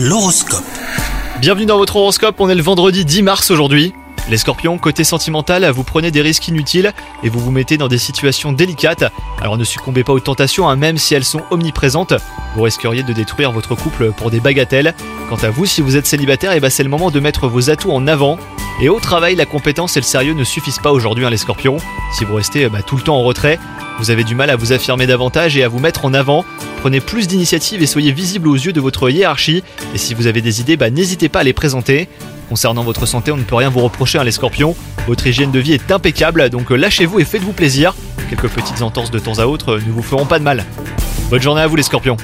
L'horoscope. Bienvenue dans votre horoscope, on est le vendredi 10 mars aujourd'hui. Les scorpions, côté sentimental, vous prenez des risques inutiles et vous vous mettez dans des situations délicates. Alors ne succombez pas aux tentations, hein, même si elles sont omniprésentes. Vous risqueriez de détruire votre couple pour des bagatelles. Quant à vous, si vous êtes célibataire, eh ben, c'est le moment de mettre vos atouts en avant. Et au travail, la compétence et le sérieux ne suffisent pas aujourd'hui, hein, les scorpions. Si vous restez bah, tout le temps en retrait, vous avez du mal à vous affirmer davantage et à vous mettre en avant. Prenez plus d'initiatives et soyez visible aux yeux de votre hiérarchie. Et si vous avez des idées, bah, n'hésitez pas à les présenter. Concernant votre santé, on ne peut rien vous reprocher, hein, les scorpions. Votre hygiène de vie est impeccable, donc euh, lâchez-vous et faites-vous plaisir. Quelques petites entorses de temps à autre euh, ne vous feront pas de mal. Bonne journée à vous, les scorpions.